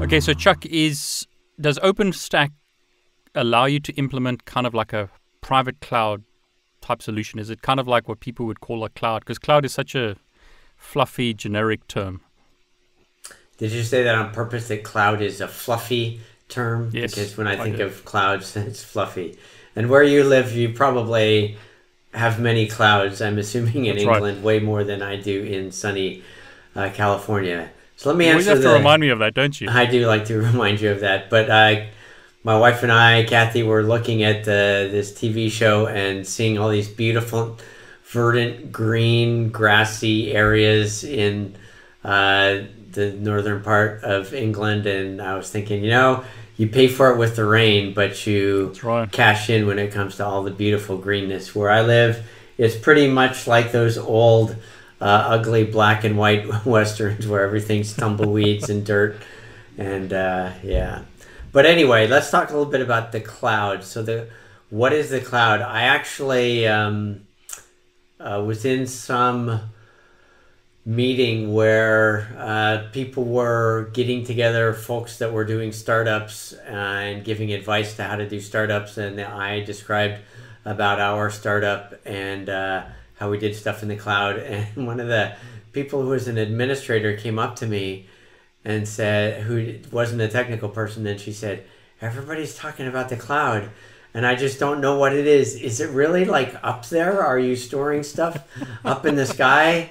Okay, so Chuck, is does OpenStack allow you to implement kind of like a private cloud type solution? Is it kind of like what people would call a cloud? Because cloud is such a fluffy, generic term. Did you say that on purpose? That cloud is a fluffy term? Yes, Because when I think of clouds, it's fluffy. And where you live, you probably have many clouds. I'm assuming in That's right. England, way more than I do in sunny uh, California. So let me You answer have to remind me of that, don't you? I do like to remind you of that. But uh, my wife and I, Kathy, were looking at uh, this TV show and seeing all these beautiful, verdant, green, grassy areas in uh, the northern part of England. And I was thinking, you know, you pay for it with the rain, but you right. cash in when it comes to all the beautiful greenness. Where I live, it's pretty much like those old, uh, ugly black and white westerns where everything's tumbleweeds and dirt, and uh, yeah. But anyway, let's talk a little bit about the cloud. So the what is the cloud? I actually um, uh, was in some meeting where uh, people were getting together, folks that were doing startups uh, and giving advice to how to do startups. And I described about our startup and uh, how we did stuff in the cloud. And one of the people who was an administrator came up to me and said, who wasn't a technical person, and she said, Everybody's talking about the cloud. And I just don't know what it is. Is it really like up there? Are you storing stuff up in the sky?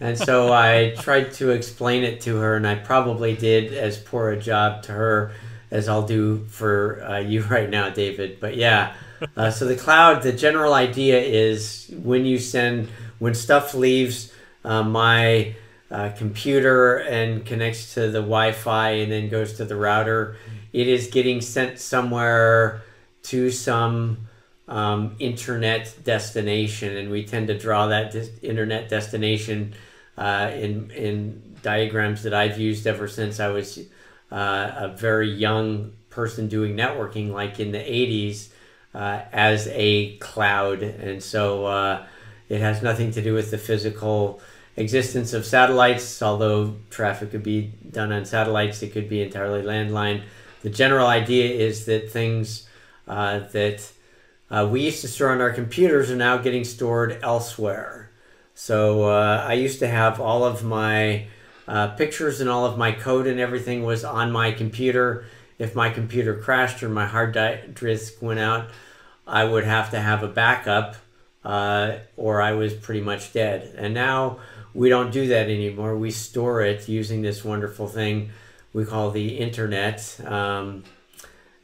And so I tried to explain it to her, and I probably did as poor a job to her as I'll do for uh, you right now, David. But yeah, uh, so the cloud, the general idea is when you send, when stuff leaves uh, my uh, computer and connects to the Wi Fi and then goes to the router, it is getting sent somewhere to some um, internet destination, and we tend to draw that dis- internet destination uh, in in diagrams that I've used ever since I was uh, a very young person doing networking, like in the '80s, uh, as a cloud, and so uh, it has nothing to do with the physical existence of satellites. Although traffic could be done on satellites, it could be entirely landline. The general idea is that things uh, that uh, we used to store on our computers are now getting stored elsewhere. So uh, I used to have all of my uh, pictures and all of my code and everything was on my computer. If my computer crashed or my hard disk went out, I would have to have a backup uh, or I was pretty much dead. And now we don't do that anymore. We store it using this wonderful thing we call the internet. Um,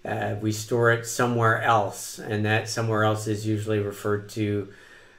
uh, we store it somewhere else, and that somewhere else is usually referred to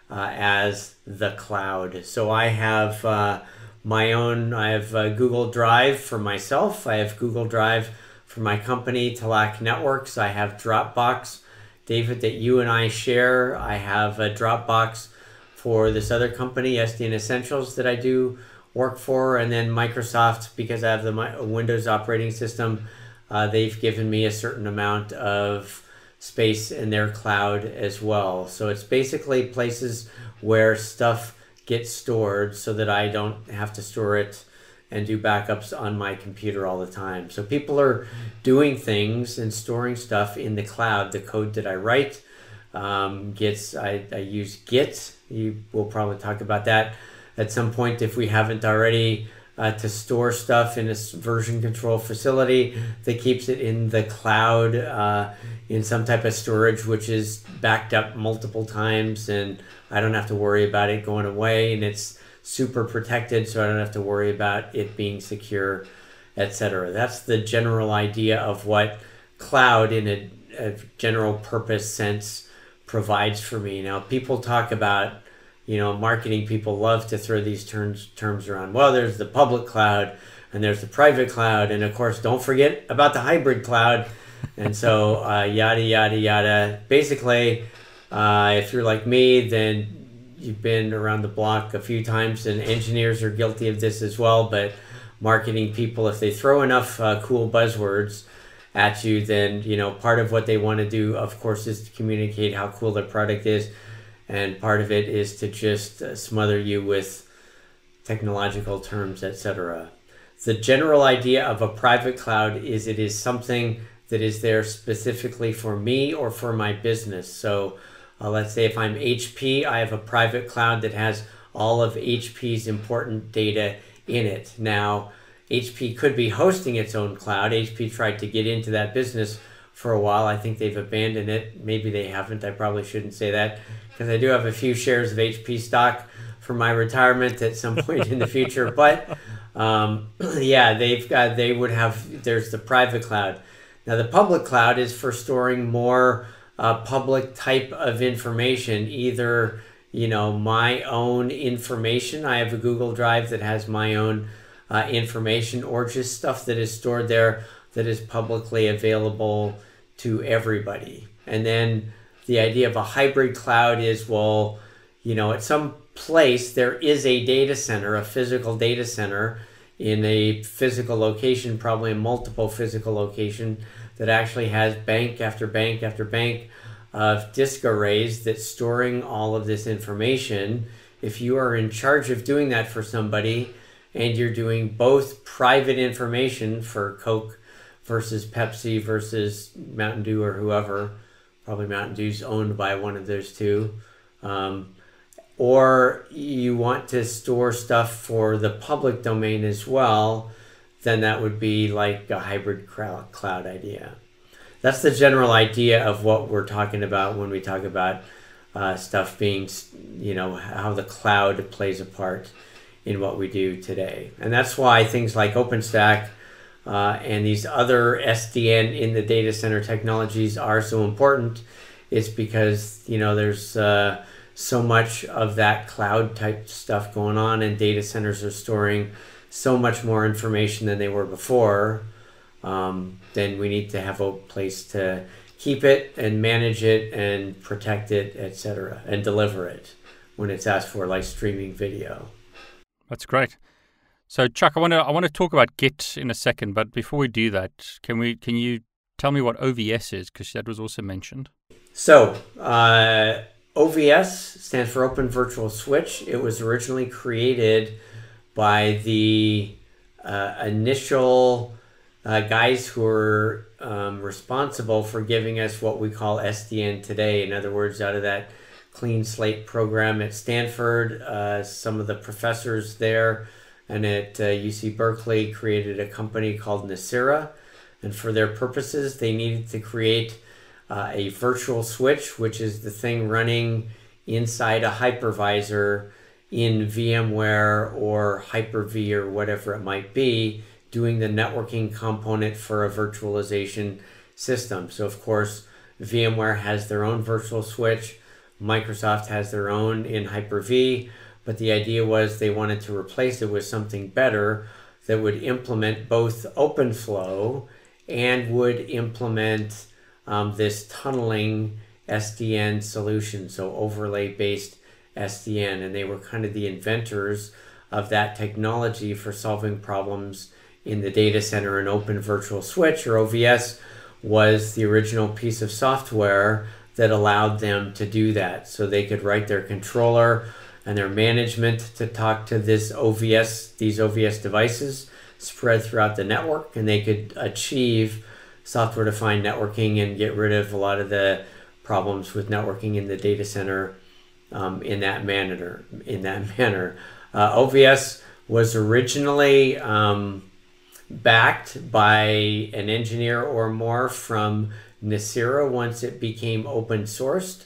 uh, as the cloud. So I have uh, my own, I have uh, Google Drive for myself, I have Google Drive for my company, Tallac Networks, I have Dropbox, David, that you and I share. I have a Dropbox for this other company, SDN Essentials, that I do work for, and then Microsoft, because I have the Windows operating system, uh, they've given me a certain amount of space in their cloud as well. So it's basically places where stuff gets stored so that I don't have to store it and do backups on my computer all the time. So people are doing things and storing stuff in the cloud. The code that I write um, gets, I, I use Git. You will probably talk about that at some point if we haven't already. Uh, to store stuff in a version control facility that keeps it in the cloud uh, in some type of storage which is backed up multiple times and I don't have to worry about it going away and it's super protected so I don't have to worry about it being secure etc. That's the general idea of what cloud in a, a general purpose sense provides for me. Now people talk about you know, marketing people love to throw these terms terms around. Well, there's the public cloud, and there's the private cloud, and of course, don't forget about the hybrid cloud. And so, uh, yada, yada, yada. Basically, uh, if you're like me, then you've been around the block a few times, and engineers are guilty of this as well. But marketing people, if they throw enough uh, cool buzzwords at you, then you know part of what they want to do, of course, is to communicate how cool their product is, and part of it is to just uh, smother you with technological terms, etc. The general idea of a private cloud is it is something that is there specifically for me or for my business. So uh, let's say if I'm HP, I have a private cloud that has all of HP's important data in it. Now, HP could be hosting its own cloud. HP tried to get into that business for a while. I think they've abandoned it. Maybe they haven't. I probably shouldn't say that because I do have a few shares of HP stock for my retirement at some point in the future. But um, yeah, they've got they would have. There's the private cloud. Now the public cloud is for storing more uh, public type of information, either you know my own information. I have a Google Drive that has my own uh, information, or just stuff that is stored there that is publicly available to everybody. And then the idea of a hybrid cloud is well, you know, at some place there is a data center, a physical data center in a physical location, probably a multiple physical location that actually has bank after bank after bank of disk arrays that's storing all of this information. If you are in charge of doing that for somebody and you're doing both private information for Coke versus Pepsi versus Mountain Dew or whoever, probably Mountain Dew's owned by one of those two. Um, or you want to store stuff for the public domain as well, then that would be like a hybrid cloud idea. That's the general idea of what we're talking about when we talk about uh, stuff being, you know, how the cloud plays a part in what we do today. And that's why things like OpenStack uh, and these other SDN in the data center technologies are so important. It's because, you know, there's. Uh, so much of that cloud type stuff going on, and data centers are storing so much more information than they were before. Um, then we need to have a place to keep it and manage it and protect it, etc., and deliver it when it's asked for, like streaming video. That's great. So, Chuck, I want to I want to talk about Git in a second, but before we do that, can we can you tell me what OVS is because that was also mentioned? So, uh, OVS stands for Open Virtual Switch. It was originally created by the uh, initial uh, guys who were um, responsible for giving us what we call SDN today. In other words, out of that clean slate program at Stanford, uh, some of the professors there and at UC uh, Berkeley created a company called Nicira. And for their purposes, they needed to create uh, a virtual switch, which is the thing running inside a hypervisor in VMware or Hyper-V or whatever it might be, doing the networking component for a virtualization system. So, of course, VMware has their own virtual switch, Microsoft has their own in Hyper-V, but the idea was they wanted to replace it with something better that would implement both OpenFlow and would implement um, this tunneling SDN solution, so overlay based SDN, and they were kind of the inventors of that technology for solving problems in the data center. And Open Virtual Switch, or OVS, was the original piece of software that allowed them to do that. So they could write their controller and their management to talk to this OVS, these OVS devices spread throughout the network, and they could achieve software defined networking and get rid of a lot of the problems with networking in the data center um, in that manner. In that manner, uh, OVS was originally um, backed by an engineer or more from Nicira once it became open sourced.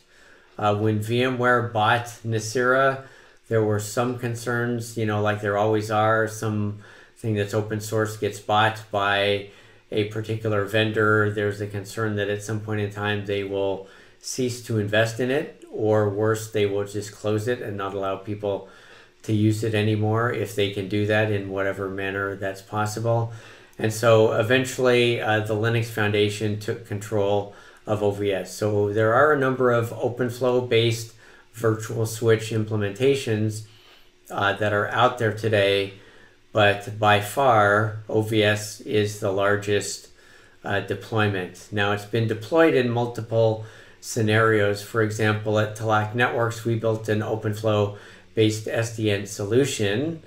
Uh, when VMware bought Nicira, there were some concerns, you know, like there always are. Some thing that's open source gets bought by a particular vendor, there's a concern that at some point in time they will cease to invest in it, or worse, they will just close it and not allow people to use it anymore if they can do that in whatever manner that's possible. And so eventually, uh, the Linux Foundation took control of OVS. So there are a number of OpenFlow based virtual switch implementations uh, that are out there today, but by far, OVS is the largest uh, deployment. Now, it's been deployed in multiple scenarios. For example, at Tallac Networks, we built an OpenFlow based SDN solution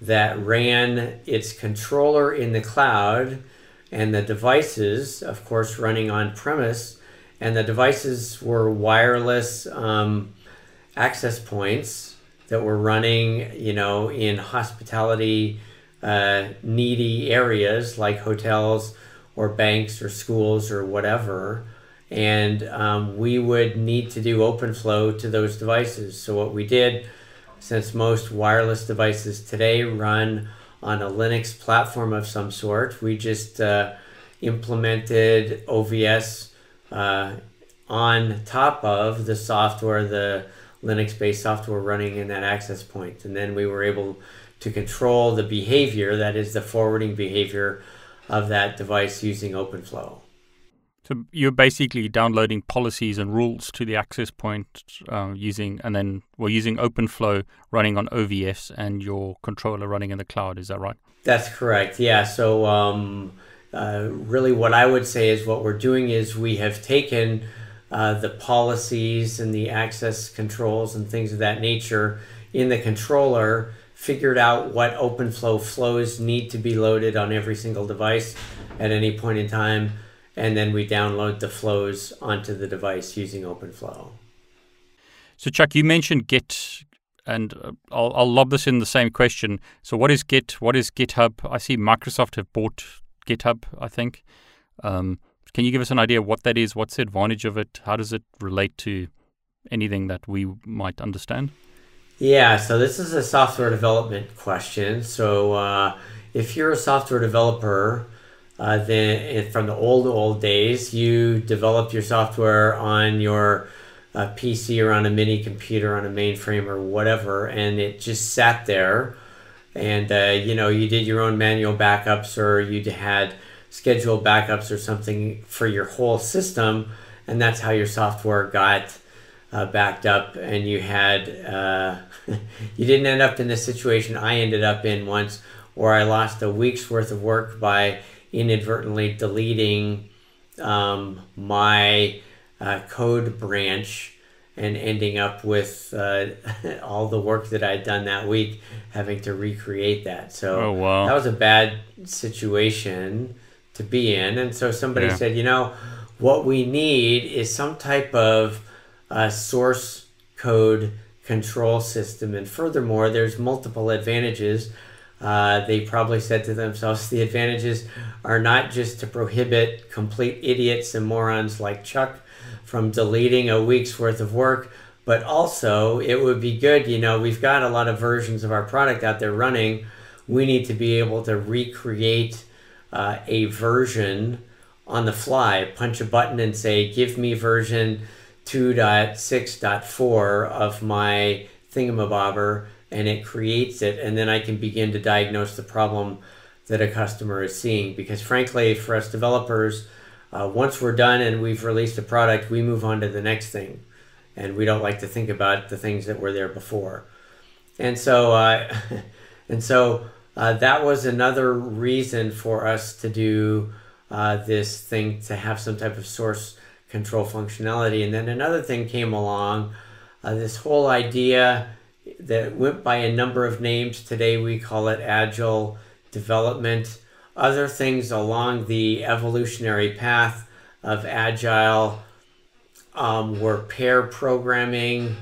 that ran its controller in the cloud and the devices, of course, running on premise. And the devices were wireless um, access points that were running, you know, in hospitality uh, needy areas like hotels or banks or schools or whatever. And um, we would need to do OpenFlow to those devices. So, what we did, since most wireless devices today run on a Linux platform of some sort, we just uh, implemented OVS uh, on top of the software, the Linux based software running in that access point. And then we were able to control the behavior, that is, the forwarding behavior of that device using OpenFlow. So you're basically downloading policies and rules to the access point uh, using, and then we're using OpenFlow running on OVS and your controller running in the cloud. Is that right? That's correct. Yeah. So um, uh, really, what I would say is what we're doing is we have taken uh, the policies and the access controls and things of that nature in the controller figured out what OpenFlow flows need to be loaded on every single device at any point in time, and then we download the flows onto the device using OpenFlow. So, Chuck, you mentioned Git, and uh, I'll, I'll lob this in the same question. So, what is Git? What is GitHub? I see Microsoft have bought GitHub, I think. Um, can you give us an idea what that is? What's the advantage of it? How does it relate to anything that we might understand? Yeah, so this is a software development question. So uh, if you're a software developer, uh, then from the old old days, you develop your software on your uh, PC or on a mini computer on a mainframe or whatever, and it just sat there. And uh, you know, you did your own manual backups, or you had scheduled backups or something for your whole system, and that's how your software got uh, backed up and you had uh, you didn't end up in the situation I ended up in once where I lost a week's worth of work by inadvertently deleting um, my uh, code branch and ending up with uh, all the work that I'd done that week having to recreate that. So oh, wow. that was a bad situation to be in. And so somebody yeah. said, you know, what we need is some type of uh, source code control system. And furthermore, there's multiple advantages. Uh, they probably said to themselves the advantages are not just to prohibit complete idiots and morons like Chuck from deleting a week's worth of work, but also it would be good. You know, we've got a lot of versions of our product out there running. We need to be able to recreate uh, a version on the fly, punch a button and say, give me version 2.6.4 of my thingamabobber and it creates it and then I can begin to diagnose the problem that a customer is seeing. Because frankly for us developers uh, once we're done and we've released a product we move on to the next thing. And we don't like to think about the things that were there before. And so uh, and so uh, that was another reason for us to do uh, this thing to have some type of source control functionality. And then another thing came along, uh, this whole idea that went by a number of names. Today we call it agile development. Other things along the evolutionary path of agile um, were pair programming,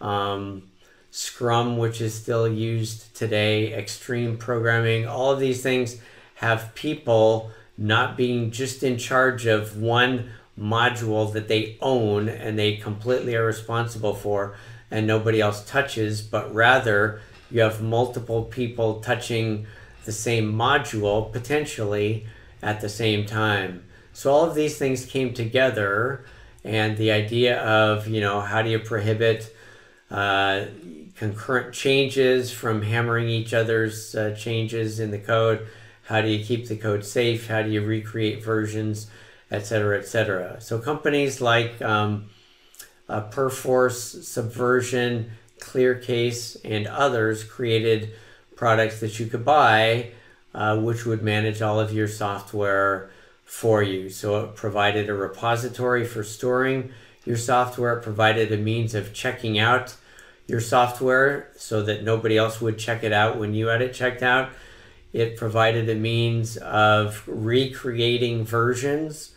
um, Scrum, which is still used today, extreme programming. All of these things have people not being just in charge of one module that they own and they completely are responsible for and nobody else touches, but rather you have multiple people touching the same module potentially at the same time. So all of these things came together and the idea of, you know, how do you prohibit uh, concurrent changes from hammering each other's uh, changes in the code. How do you keep the code safe? How do you recreate versions, et cetera, et cetera. So companies like um, uh, Perforce, Subversion, Clearcase, and others created products that you could buy, uh, which would manage all of your software for you. So it provided a repository for storing your software, it provided a means of checking out your software so that nobody else would check it out when you had it checked out. It provided a means of recreating versions,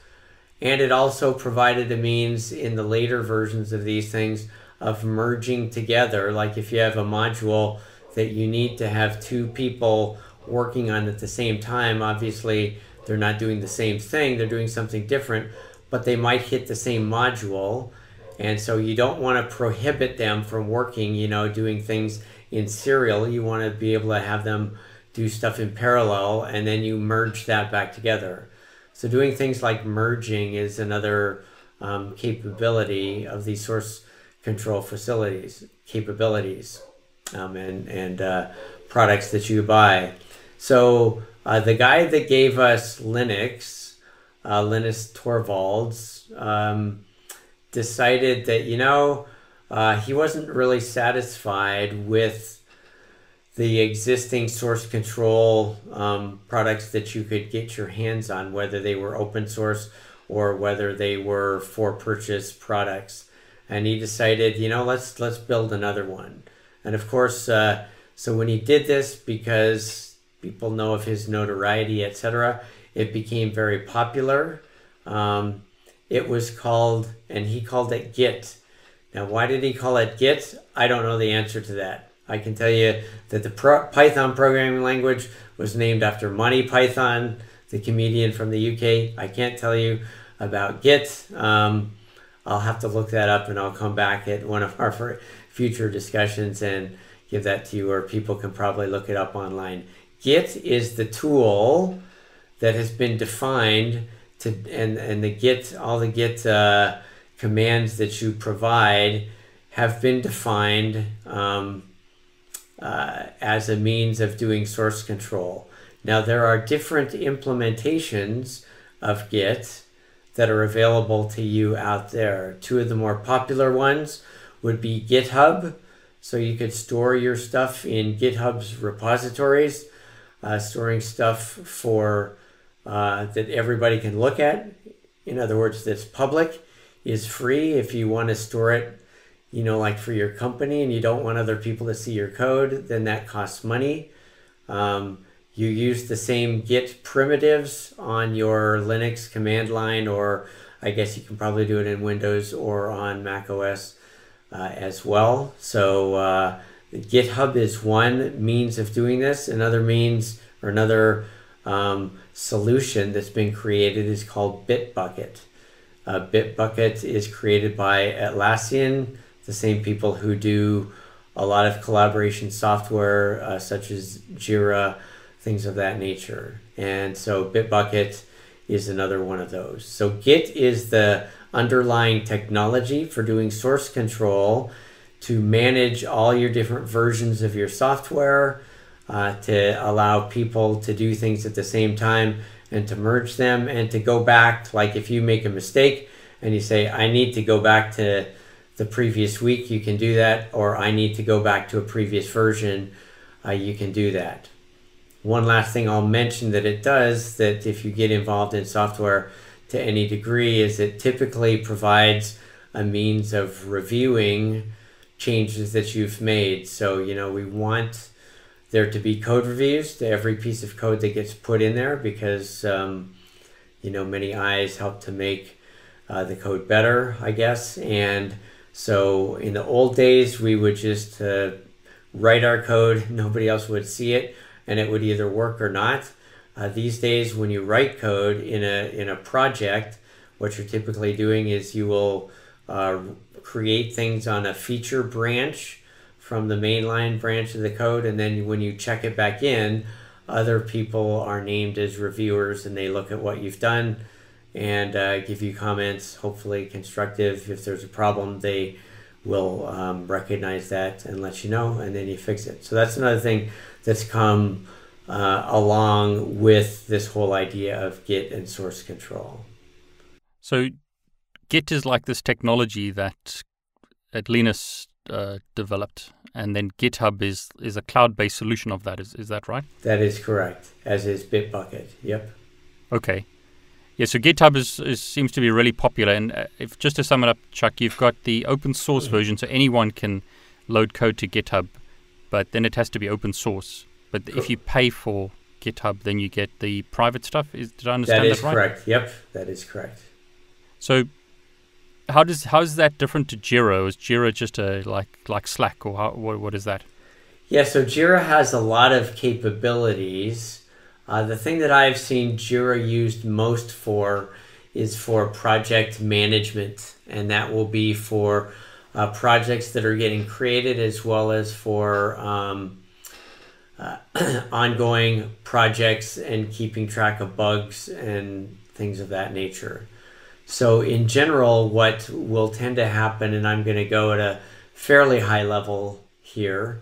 and it also provided a means in the later versions of these things of merging together. Like if you have a module that you need to have two people working on at the same time, obviously they're not doing the same thing, they're doing something different, but they might hit the same module and so you don't want to prohibit them from working, you know, doing things in serial. You want to be able to have them do stuff in parallel and then you merge that back together. So doing things like merging is another um, capability of these source control facilities, capabilities, um, and, and uh, products that you buy. So uh, the guy that gave us Linux, uh, Linus Torvalds, um, decided that, you know, uh, he wasn't really satisfied with the existing source control um, products that you could get your hands on, whether they were open source or whether they were for purchase products. And he decided, you know, let's let's build another one. And of course, uh, so when he did this, because people know of his notoriety, etc., it became very popular. Um, it was called, and he called it Git. Now, why did he call it Git? I don't know the answer to that. I can tell you that the pro- Python programming language was named after Monty Python, the comedian from the UK. I can't tell you about Git. Um, I'll have to look that up and I'll come back at one of our future discussions and give that to you, or people can probably look it up online. Git is the tool that has been defined to and and the git all the git uh, commands that you provide have been defined um, uh, as a means of doing source control. Now there are different implementations of Git that are available to you out there. Two of the more popular ones would be GitHub. So you could store your stuff in GitHub's repositories, uh, storing stuff for uh, that everybody can look at. In other words, that's public, is free if you want to store it, you know, like for your company and you don't want other people to see your code, then that costs money. Um, you use the same git primitives on your Linux command line, or I guess you can probably do it in Windows or on Mac OS uh, as well. So uh, GitHub is one means of doing this. Another means or another um, solution that's been created is called Bitbucket. Uh, Bitbucket is created by Atlassian, the same people who do a lot of collaboration software uh, such as Jira, things of that nature. And so Bitbucket is another one of those. So Git is the underlying technology for doing source control to manage all your different versions of your software uh, to allow people to do things at the same time and to merge them and to go back. Like if you make a mistake and you say, I need to go back to the previous week, you can do that, or I need to go back to a previous version, uh, you can do that. One last thing I'll mention that it does that if you get involved in software to any degree is it typically provides a means of reviewing changes that you've made. So, you know, we want there to be code reviews to every piece of code that gets put in there because um, you know many eyes help to make uh, the code better i guess and so in the old days we would just uh, write our code. Nobody else would see it and it would either work or not. Uh, these days when you write code in a in a project what you're typically doing is you will uh, create things on a feature branch from the mainline branch of the code, and then when you check it back in, other people are named as reviewers and they look at what you've done and uh, give you comments, hopefully constructive. If there's a problem, they will um, recognize that and let you know, and then you fix it. So that's another thing that's come uh, along with this whole idea of Git and source control. So Git is like this technology that at Linus uh, developed, and then GitHub is is a cloud based solution of that. Is is that right? That is correct. As is Bitbucket. Yep. Okay. Yeah, so GitHub is, is seems to be really popular, and uh, if just to sum it up, Chuck, you've got the open source mm-hmm. version, so anyone can load code to GitHub, but then it has to be open source. But cool. if you pay for GitHub, then you get the private stuff. Is did I understand that, is that right? correct. Yep, that is correct. So, how does how is that different to Jira? Is Jira just a like like Slack, or how, what what is that? Yeah, so Jira has a lot of capabilities uh, the thing that I've seen Jira used most for is for project management, and that will be for uh, projects that are getting created as well as for um, uh, ongoing projects and keeping track of bugs and things of that nature. So, in general, what will tend to happen, and I'm going to go at a fairly high level here,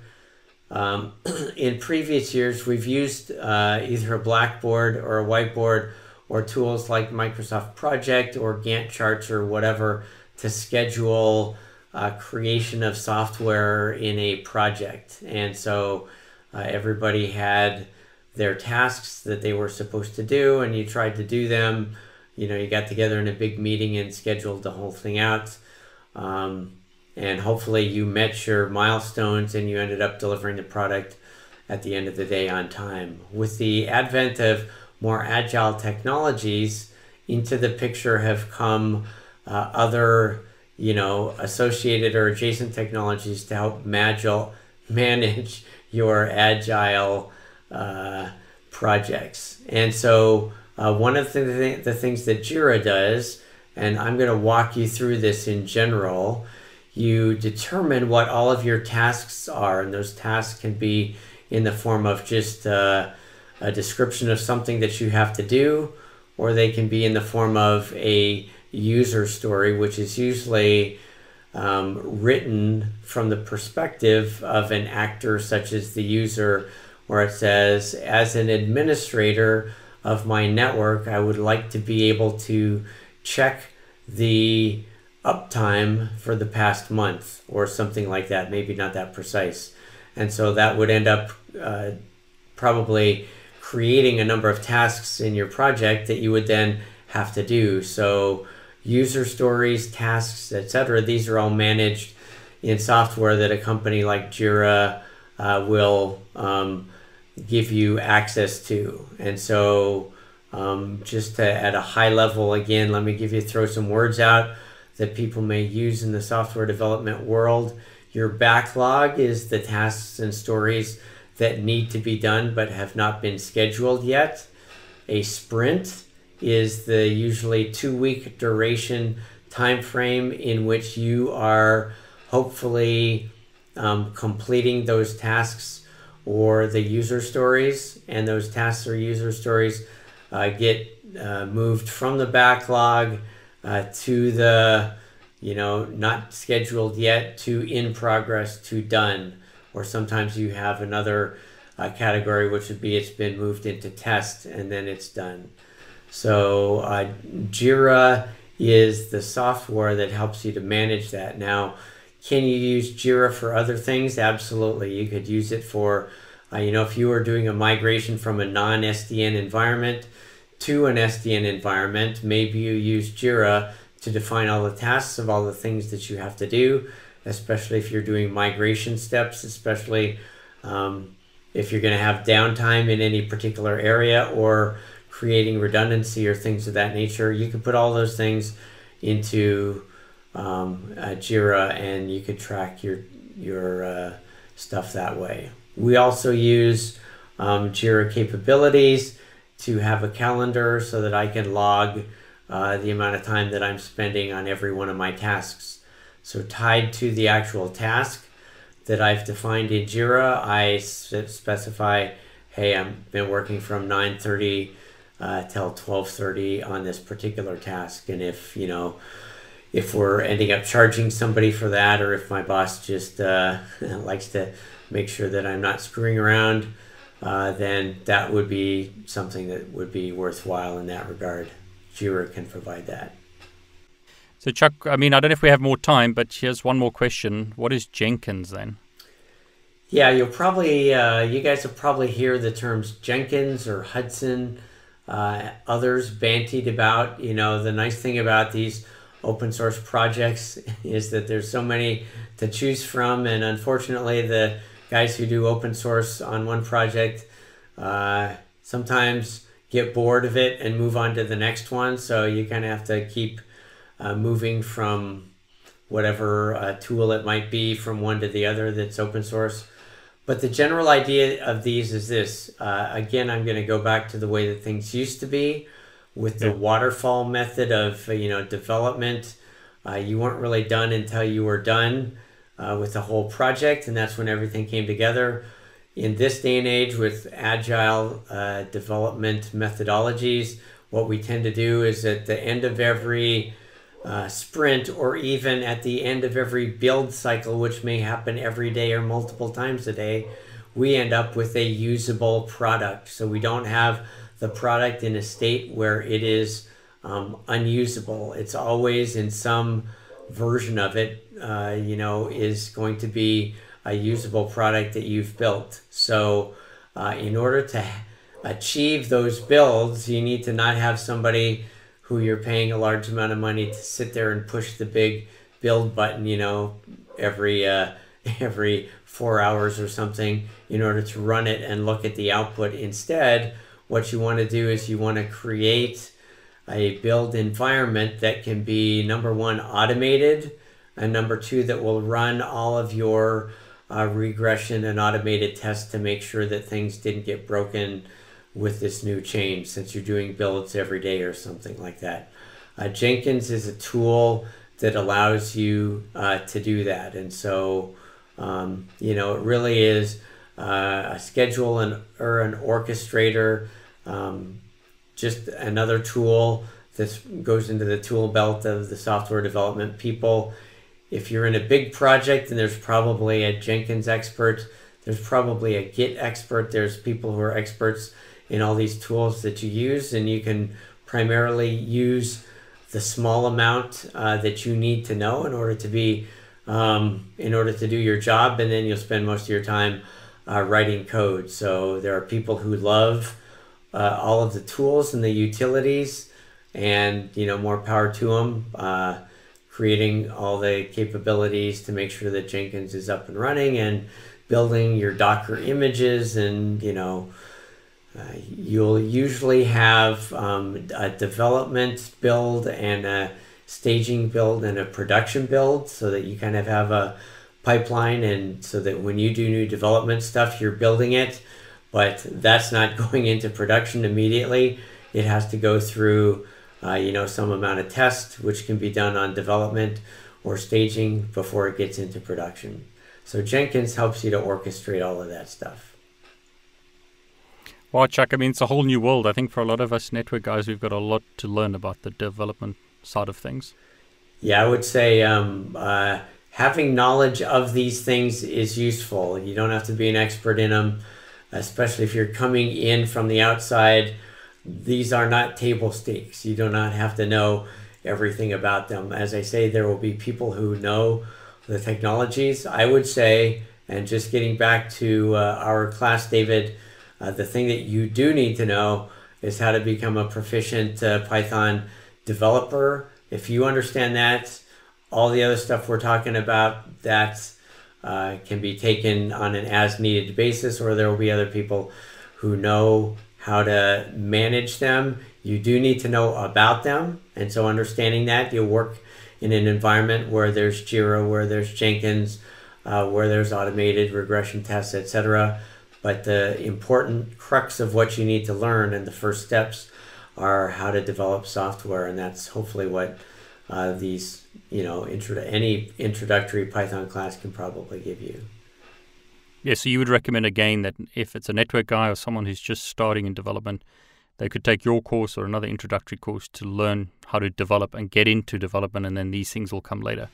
um, in previous years, we've used uh, either a blackboard or a whiteboard or tools like Microsoft Project or Gantt charts or whatever to schedule uh, creation of software in a project. And so uh, everybody had their tasks that they were supposed to do, and you tried to do them. You know, you got together in a big meeting and scheduled the whole thing out. Um, and hopefully you met your milestones and you ended up delivering the product at the end of the day on time. With the advent of more agile technologies, into the picture have come uh, other, you know, associated or adjacent technologies to help magil- manage your agile uh, projects. And so, uh, one of the, th- the things that Jira does, and I'm going to walk you through this in general, you determine what all of your tasks are, and those tasks can be in the form of just uh, a description of something that you have to do, or they can be in the form of a user story, which is usually um, written from the perspective of an actor, such as the user, where it says, As an administrator of my network, I would like to be able to check the uptime for the past month or something like that, maybe not that precise. And so that would end up uh, probably creating a number of tasks in your project that you would then have to do. So user stories, tasks, etc. These are all managed in software that a company like Jira uh, will um, give you access to. And so um, just to, at a high level, again, let me give you throw some words out that people may use in the software development world. Your backlog is the tasks and stories that need to be done but have not been scheduled yet. A sprint is the usually two week duration time frame in which you are hopefully um, completing those tasks or the user stories, and those tasks or user stories uh, get uh, moved from the backlog uh, to the you know not scheduled yet to in progress to done. Or sometimes you have another uh, category which would be it's been moved into test and then it's done. So uh, jira is the software that helps you to manage that. Now can you use jira for other things? Absolutely. You could use it for uh, you know if you were doing a migration from a non-sdn environment to an SDN environment. Maybe you use Jira to define all the tasks of all the things that you have to do, especially if you're doing migration steps, especially um, if you're going to have downtime in any particular area or creating redundancy or things of that nature. You can put all those things into um, Jira and you could track your your uh, stuff that way. We also use um, Jira capabilities to have a calendar so that I can log uh, the amount of time that I'm spending on every one of my tasks. So tied to the actual task that I've defined in Jira, I specify, hey, I've been working from 9:30 uh, till 12:30 on this particular task, and if you know if we're ending up charging somebody for that, or if my boss just uh, likes to make sure that I'm not screwing around, uh, then that would be something that would be worthwhile in that regard. Jira can provide that. So, Chuck, I mean, I don't know if we have more time, but here's one more question. What is Jenkins then? Yeah, you'll probably, uh, you guys will probably hear the terms Jenkins or Hudson, uh, others bantied about. You know, the nice thing about these open source projects is that there's so many to choose from, and unfortunately, the guys who do open source on one project uh, sometimes get bored of it and move on to the next one. So you kind of have to keep uh, moving from whatever uh, tool it might be from one to the other that's open source. But the general idea of these is this. Uh, again, I'm going to go back to the way that things used to be with the waterfall method of you know development. Uh, you weren't really done until you were done uh, with the whole project, and that's when everything came together. In this day and age, with agile uh, development methodologies, what we tend to do is at the end of every uh, sprint or even at the end of every build cycle, which may happen every day or multiple times a day, we end up with a usable product. So we don't have the product in a state where it is um, unusable. It's always in some version of it, uh, you know, is going to be a usable product that you've built. So, uh, in order to achieve those builds, you need to not have somebody who you're paying a large amount of money to sit there and push the big build button, you know, every uh, every four hours or something in order to run it and look at the output. Instead, what you want to do is you want to create a build environment that can be number one automated and number two that will run all of your uh, regression and automated tests to make sure that things didn't get broken with this new change since you're doing builds every day or something like that. Uh, jenkins is a tool that allows you uh, to do that. And so um, you know it really is uh, a schedule and or an orchestrator um, just another tool This goes into the tool belt of the software development people. If you're in a big project, then there's probably a Jenkins expert, there's probably a Git expert, there's people who are experts in all these tools that you use, and you can primarily use the small amount uh, that you need to know in order to be um, in order to do your job, and then you'll spend most of your time uh, writing code. So there are people who love uh, all of the tools and the utilities, and you know more power to them. Uh, creating all the capabilities to make sure that Jenkins is up and running and building your Docker images and you know. Uh, you'll usually have um, a development build and a staging build and a production build so that you kind of have a pipeline and so that when you do new development stuff you're building it but that's not going into production immediately. It has to go through, uh, you know, some amount of test, which can be done on development or staging before it gets into production. So Jenkins helps you to orchestrate all of that stuff. Well, Chuck, I mean, it's a whole new world. I think for a lot of us network guys, we've got a lot to learn about the development side of things. Yeah, I would say um, uh, having knowledge of these things is useful. You don't have to be an expert in them especially if you're coming in from the outside. These are not table stakes. You do not have to know everything about them. As I say, there will be people who know the technologies. I would say, and just getting back to uh, our class, David, uh, the thing that you do need to know is how to become a proficient uh, Python developer. If you understand that, all the other stuff we're talking about, that's uh, can be taken on an as needed basis, or there will be other people who know how to manage them. You do need to know about them, and so understanding that, you'll work in an environment where there's Jira, where there's Jenkins, uh, where there's automated regression tests, etc. But the important crux of what you need to learn and the first steps are how to develop software, and that's hopefully what uh, these you know, intro- any introductory Python class can probably give you. Yeah, so you would recommend again that if it's a network guy or someone who's just starting in development, they could take your course or another introductory course to learn how to develop and get into development, and then these things will come later.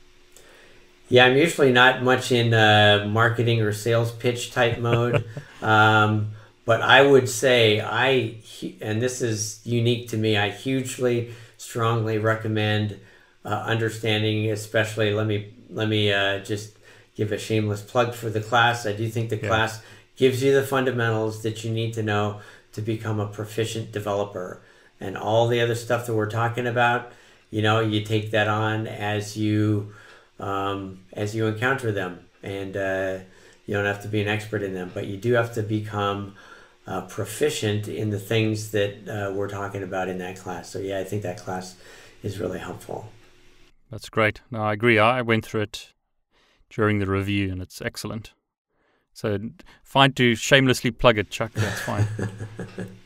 Yeah, I'm usually not much in uh, marketing or sales pitch type mode. um, but I would say I, and this is unique to me, I hugely, strongly recommend uh, understanding, especially, let me, let me uh, just give a shameless plug for the class. I do think the yeah. class gives you the fundamentals that you need to know to become a proficient developer. And all the other stuff that we're talking about, you know, you take that on as you um, as you encounter them, and uh, you don't have to be an expert in them, but you do have to become uh, proficient in the things that uh, we're talking about in that class. So yeah, I think that class is really helpful. That's great. No, I agree. I went through it during the review, and it's excellent. So fine to shamelessly plug it, Chuck. That's fine.